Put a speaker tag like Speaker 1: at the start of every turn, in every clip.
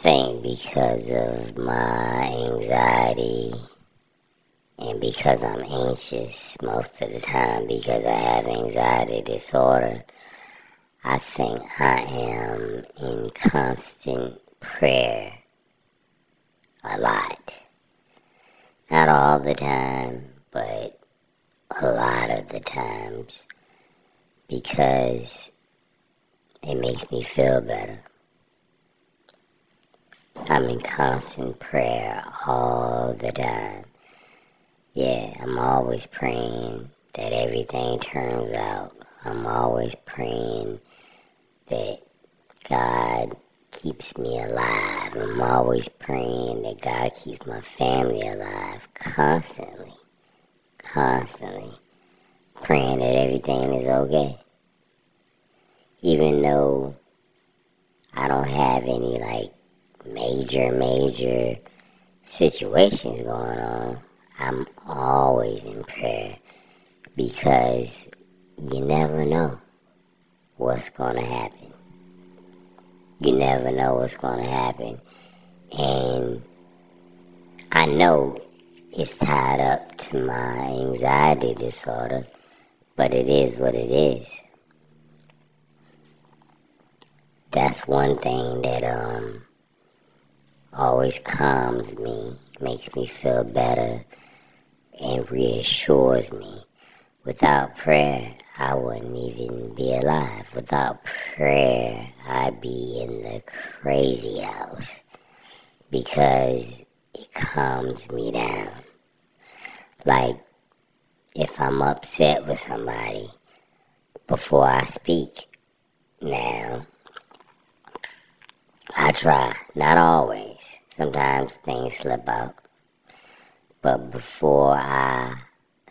Speaker 1: think because of my anxiety and because I'm anxious most of the time because I have anxiety disorder, I think I am in constant prayer a lot. Not all the time, but a lot of the times because it makes me feel better. I'm in constant prayer all the time. Yeah, I'm always praying that everything turns out. I'm always praying that God keeps me alive. I'm always praying that God keeps my family alive constantly. Constantly. Praying that everything is okay. Even though I don't have any like major, major situations going on, I'm always in prayer because you never know what's going to happen. You never know what's going to happen. And I know it's tied up to my anxiety disorder, but it is what it is. That's one thing that um always calms me, makes me feel better, and reassures me. Without prayer, I wouldn't even be alive. Without prayer, I'd be in the crazy house because it calms me down. Like if I'm upset with somebody before I speak now, I try, not always. Sometimes things slip out. But before I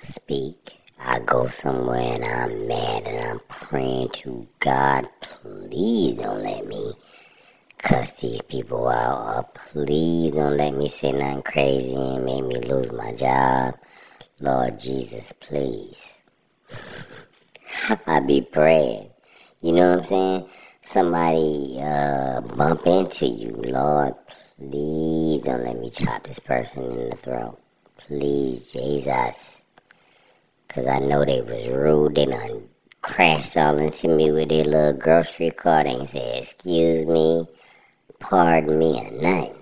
Speaker 1: speak, I go somewhere and I'm mad and I'm praying to God, please don't let me cuss these people out or please don't let me say nothing crazy and make me lose my job. Lord Jesus, please. I be praying. You know what I'm saying? Somebody uh, bump into you. Lord, please don't let me chop this person in the throat. Please, Jesus. Cause I know they was rude. They done crashed all into me with their little grocery cart and said, excuse me, pardon me, or nothing.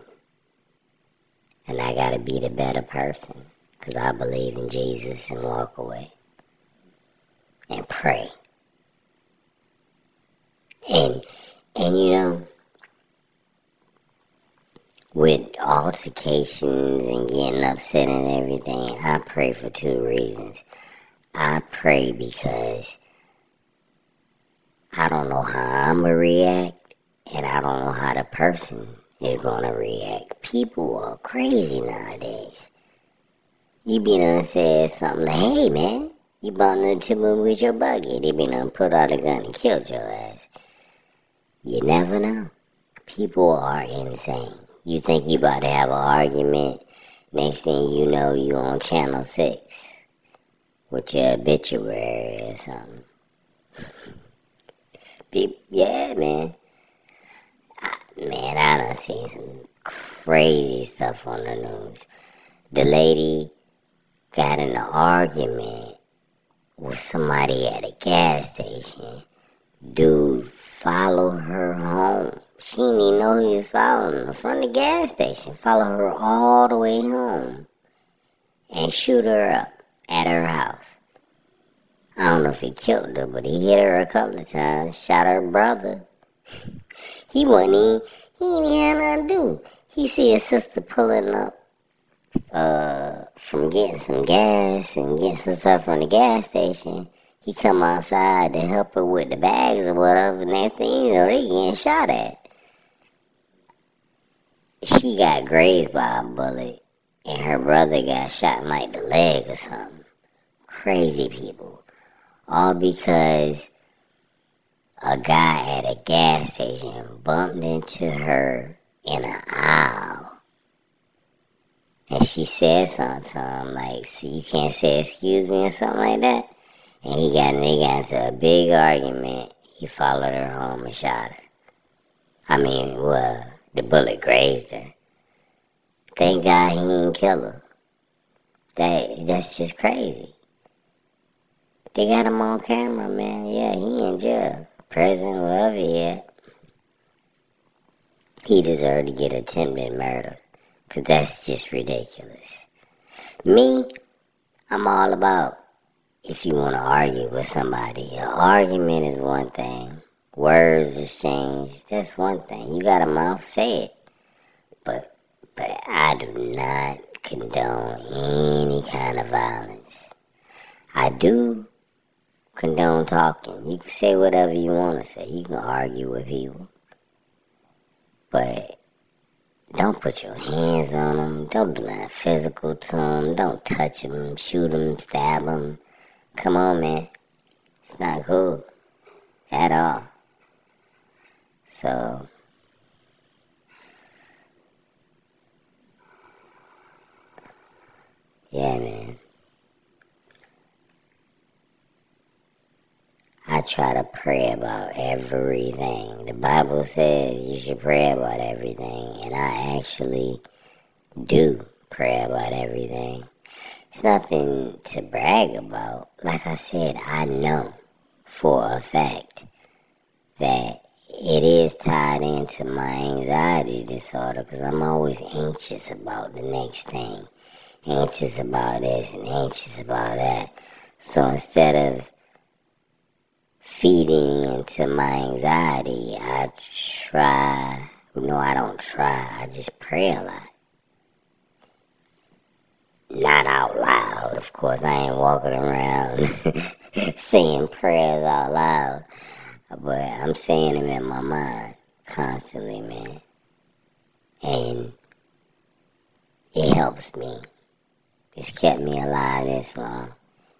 Speaker 1: And I gotta be the better person. Cause I believe in Jesus and walk away. And pray. And, and you know, with and getting upset and everything, I pray for two reasons. I pray because I don't know how I'm going to react, and I don't know how the person is going to react. People are crazy nowadays. You be done said something like, hey man, you bumped into me with your buggy. They be done put out a gun and killed your ass. You never know. People are insane. You think you about to have an argument, next thing you know, you on channel 6 with your obituary or something. Yeah, man. I, man, I done seen some crazy stuff on the news. The lady got in an argument with somebody at a gas station. Dude followed her home. She didn't know he was following her from the gas station. Followed her all the way home and shoot her up at her house. I don't know if he killed her, but he hit her a couple of times, shot her brother. he wasn't even, he ain't had nothing to do. He see his sister pulling up uh, from getting some gas and getting some stuff from the gas station. He come outside to help her with the bags or whatever, and next thing you know, they getting shot at. She got grazed by a bullet, and her brother got shot in like the leg or something. Crazy people. All because a guy at a gas station bumped into her in an aisle. And she said something to him like, so you can't say excuse me or something like that. And he got, they got into a big argument. He followed her home and shot her. I mean, well, the bullet grazed her. Thank God he didn't kill her. That that's just crazy. They got him on camera, man. Yeah, he in jail, prison, he at. He deserved to get attempted murder, cause that's just ridiculous. Me, I'm all about if you want to argue with somebody. An argument is one thing. Words exchange, that's one thing. You got a mouth, say it. But but I do not condone any kind of violence. I do condone talking. You can say whatever you want to say. You can argue with people. But don't put your hands on them. Don't do nothing physical to them. Don't touch them, shoot them, stab them. Come on, man. It's not cool at all. So, yeah, man. I try to pray about everything. The Bible says you should pray about everything, and I actually do pray about everything. It's nothing to brag about. Like I said, I know for a fact that it is tied into my anxiety disorder because I'm always anxious about the next thing, anxious about this and anxious about that. So instead of feeding into my anxiety, I try. No, I don't try. I just pray a lot. Not out loud, of course. I ain't walking around saying prayers out loud, but I'm saying them in my mind constantly, man. And it helps me. It's kept me alive this long.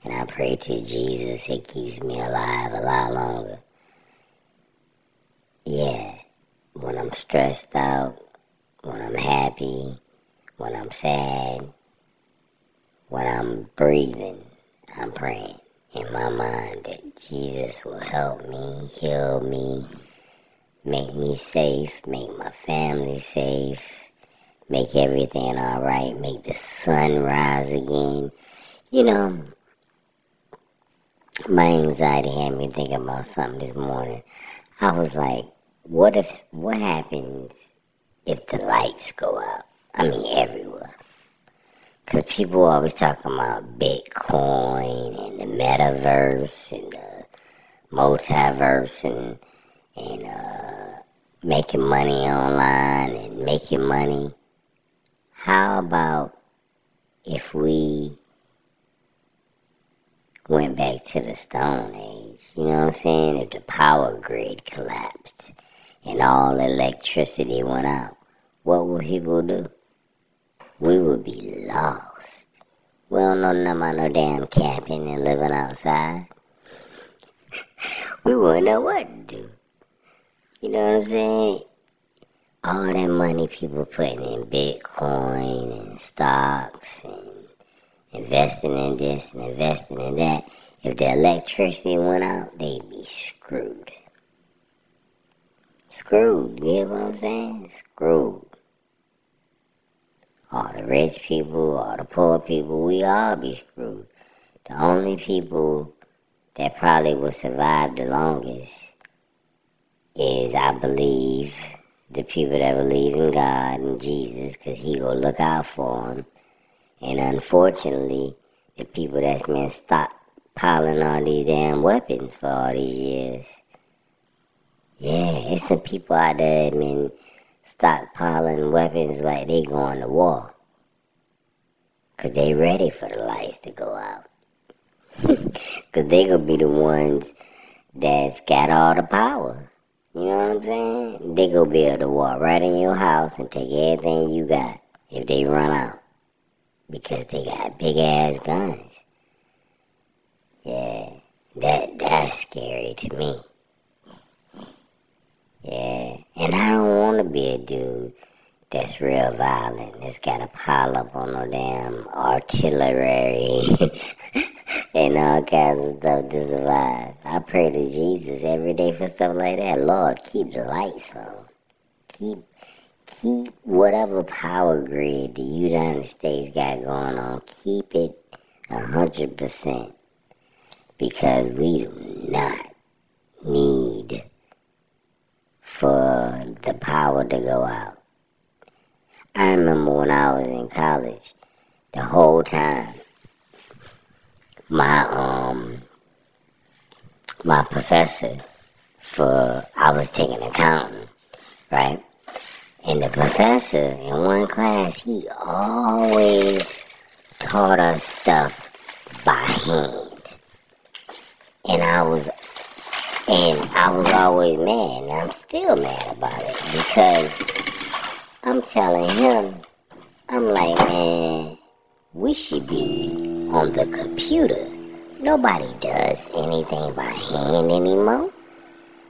Speaker 1: And I pray to Jesus, it keeps me alive a lot longer. Yeah, when I'm stressed out, when I'm happy, when I'm sad, when I'm breathing, I'm praying in my mind that Jesus will help me, heal me, make me safe, make my family safe, make everything alright, make the sun rise again. You know, my anxiety had me thinking about something this morning. I was like, what if, what happens if the lights go out? I mean, everywhere. Because people always talking about Bitcoin and the metaverse and the multiverse and, and, uh, making money online and making money. How about if we went back to the Stone Age. You know what I'm saying? If the power grid collapsed and all electricity went out, what would people do? We would be lost. We don't know nothing about no damn camping and living outside. we wouldn't know what to do. You know what I'm saying? All that money people putting in Bitcoin and stocks and investing in this and investing in that. If the electricity went out, they'd be screwed. Screwed, you get what I'm saying? Screwed. All the rich people, all the poor people, we all be screwed. The only people that probably will survive the longest is, I believe, the people that believe in God and Jesus, because He will look out for them and unfortunately, the people that's been stockpiling all these damn weapons for all these years. Yeah, it's some people out there that been stockpiling weapons like they going to war. Cause they ready for the lights to go out. Cause they gonna be the ones that's got all the power. You know what I'm saying? They gonna be able to walk right in your house and take everything you got if they run out because they got big ass guns. Yeah, that that's scary to me. Yeah, and I don't want to be a dude that's real violent. That's got to pile up on no damn artillery and all kinds of stuff to survive. I pray to Jesus every day for stuff like that. Lord, keep the lights on. Keep keep whatever power grid the United States got going on, keep it a hundred percent because we do not need for power to go out. I remember when I was in college, the whole time my um my professor for I was taking accounting, right? And the professor in one class, he always taught us stuff by hand. And I was and I was always mad, and I'm still mad about it because I'm telling him, I'm like, man, we should be on the computer. Nobody does anything by hand anymore.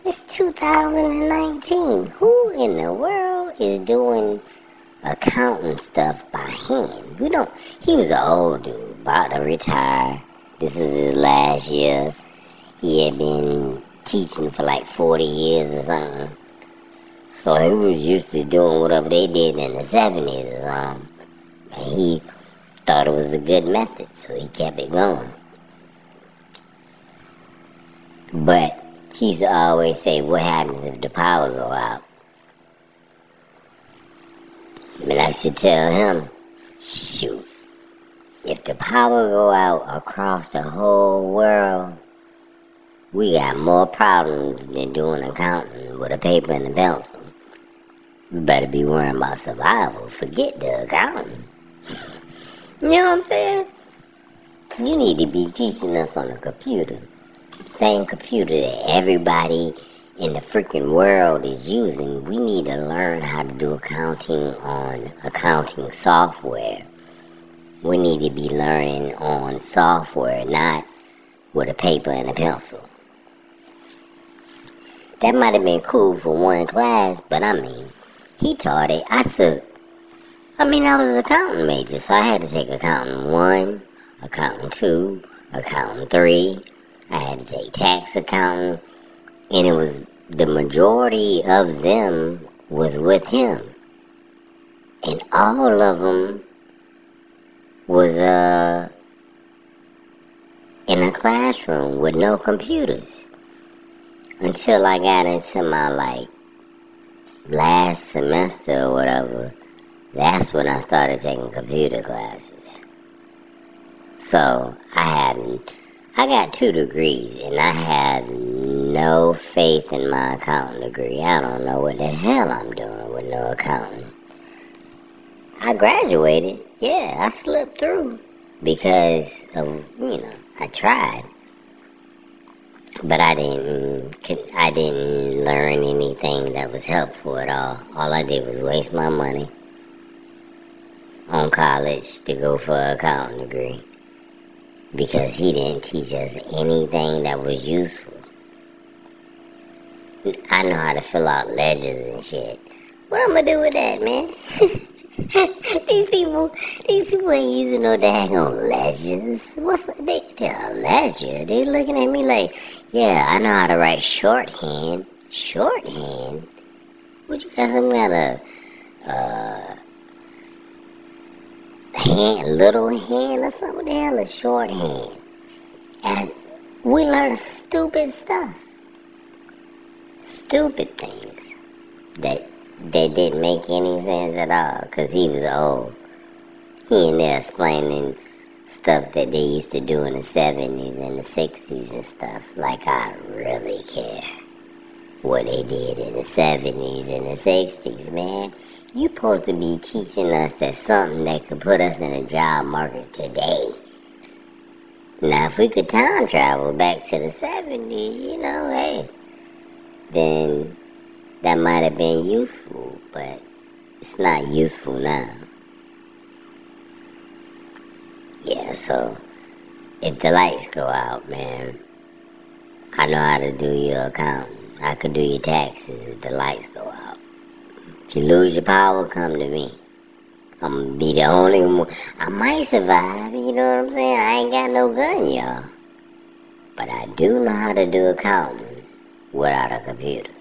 Speaker 1: It's 2019. Who in the world is doing accounting stuff by hand? We don't. He was an old dude, about to retire. This was his last year. He had been teaching for like 40 years or something. So he was used to doing whatever they did in the 70s or something. And he thought it was a good method, so he kept it going. But he used to always say, what happens if the power go out? And I should tell him, shoot, if the power go out across the whole world, we got more problems than doing accounting with a paper and a pencil. We better be worrying about survival. Forget the accounting. You know what I'm saying? You need to be teaching us on a computer. Same computer that everybody in the freaking world is using. We need to learn how to do accounting on accounting software. We need to be learning on software, not with a paper and a pencil. That might have been cool for one class, but I mean, he taught it. I took, I mean, I was an accounting major, so I had to take accounting one, accounting two, accounting three. I had to take tax accounting, and it was the majority of them was with him, and all of them was uh in a classroom with no computers until I got into my like last semester or whatever, that's when I started taking computer classes. So I had, I got two degrees and I had no faith in my accounting degree. I don't know what the hell I'm doing with no accounting. I graduated, yeah, I slipped through because of, you know, I tried but I didn't I didn't learn anything that was helpful at all. All I did was waste my money on college to go for an accounting degree because he didn't teach us anything that was useful. I know how to fill out ledgers and shit. What I'm gonna do with that, man? these people, these people ain't using no daggone ledgers. What's they? They're a ledger. They looking at me like, yeah, I know how to write shorthand. Shorthand? What you got some kind of uh hand, little hand or something? The hell is shorthand? And we learn stupid stuff, stupid things that that didn't make any sense at all because he was old. He in there explaining stuff that they used to do in the 70s and the 60s and stuff. Like, I really care what they did in the 70s and the 60s, man. You supposed to be teaching us that something that could put us in a job market today. Now, if we could time travel back to the 70s, you know, hey, then that might have been useful, but it's not useful now. Yeah, so if the lights go out, man, I know how to do your accounting. I could do your taxes if the lights go out. If you lose your power, come to me. I'm gonna be the only one. I might survive, you know what I'm saying? I ain't got no gun, y'all. But I do know how to do accounting without a computer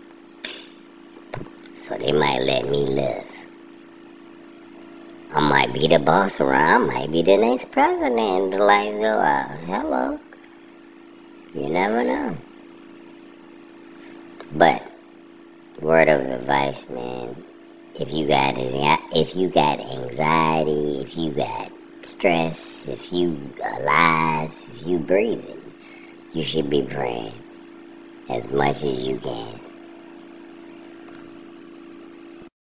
Speaker 1: so they might let me live. I might be the boss around. I might be the next president. The lights go out. Oh, hello. You never know. But word of advice, man. If you got if you got anxiety, if you got stress, if you alive, if you breathing, you should be praying as much as you can.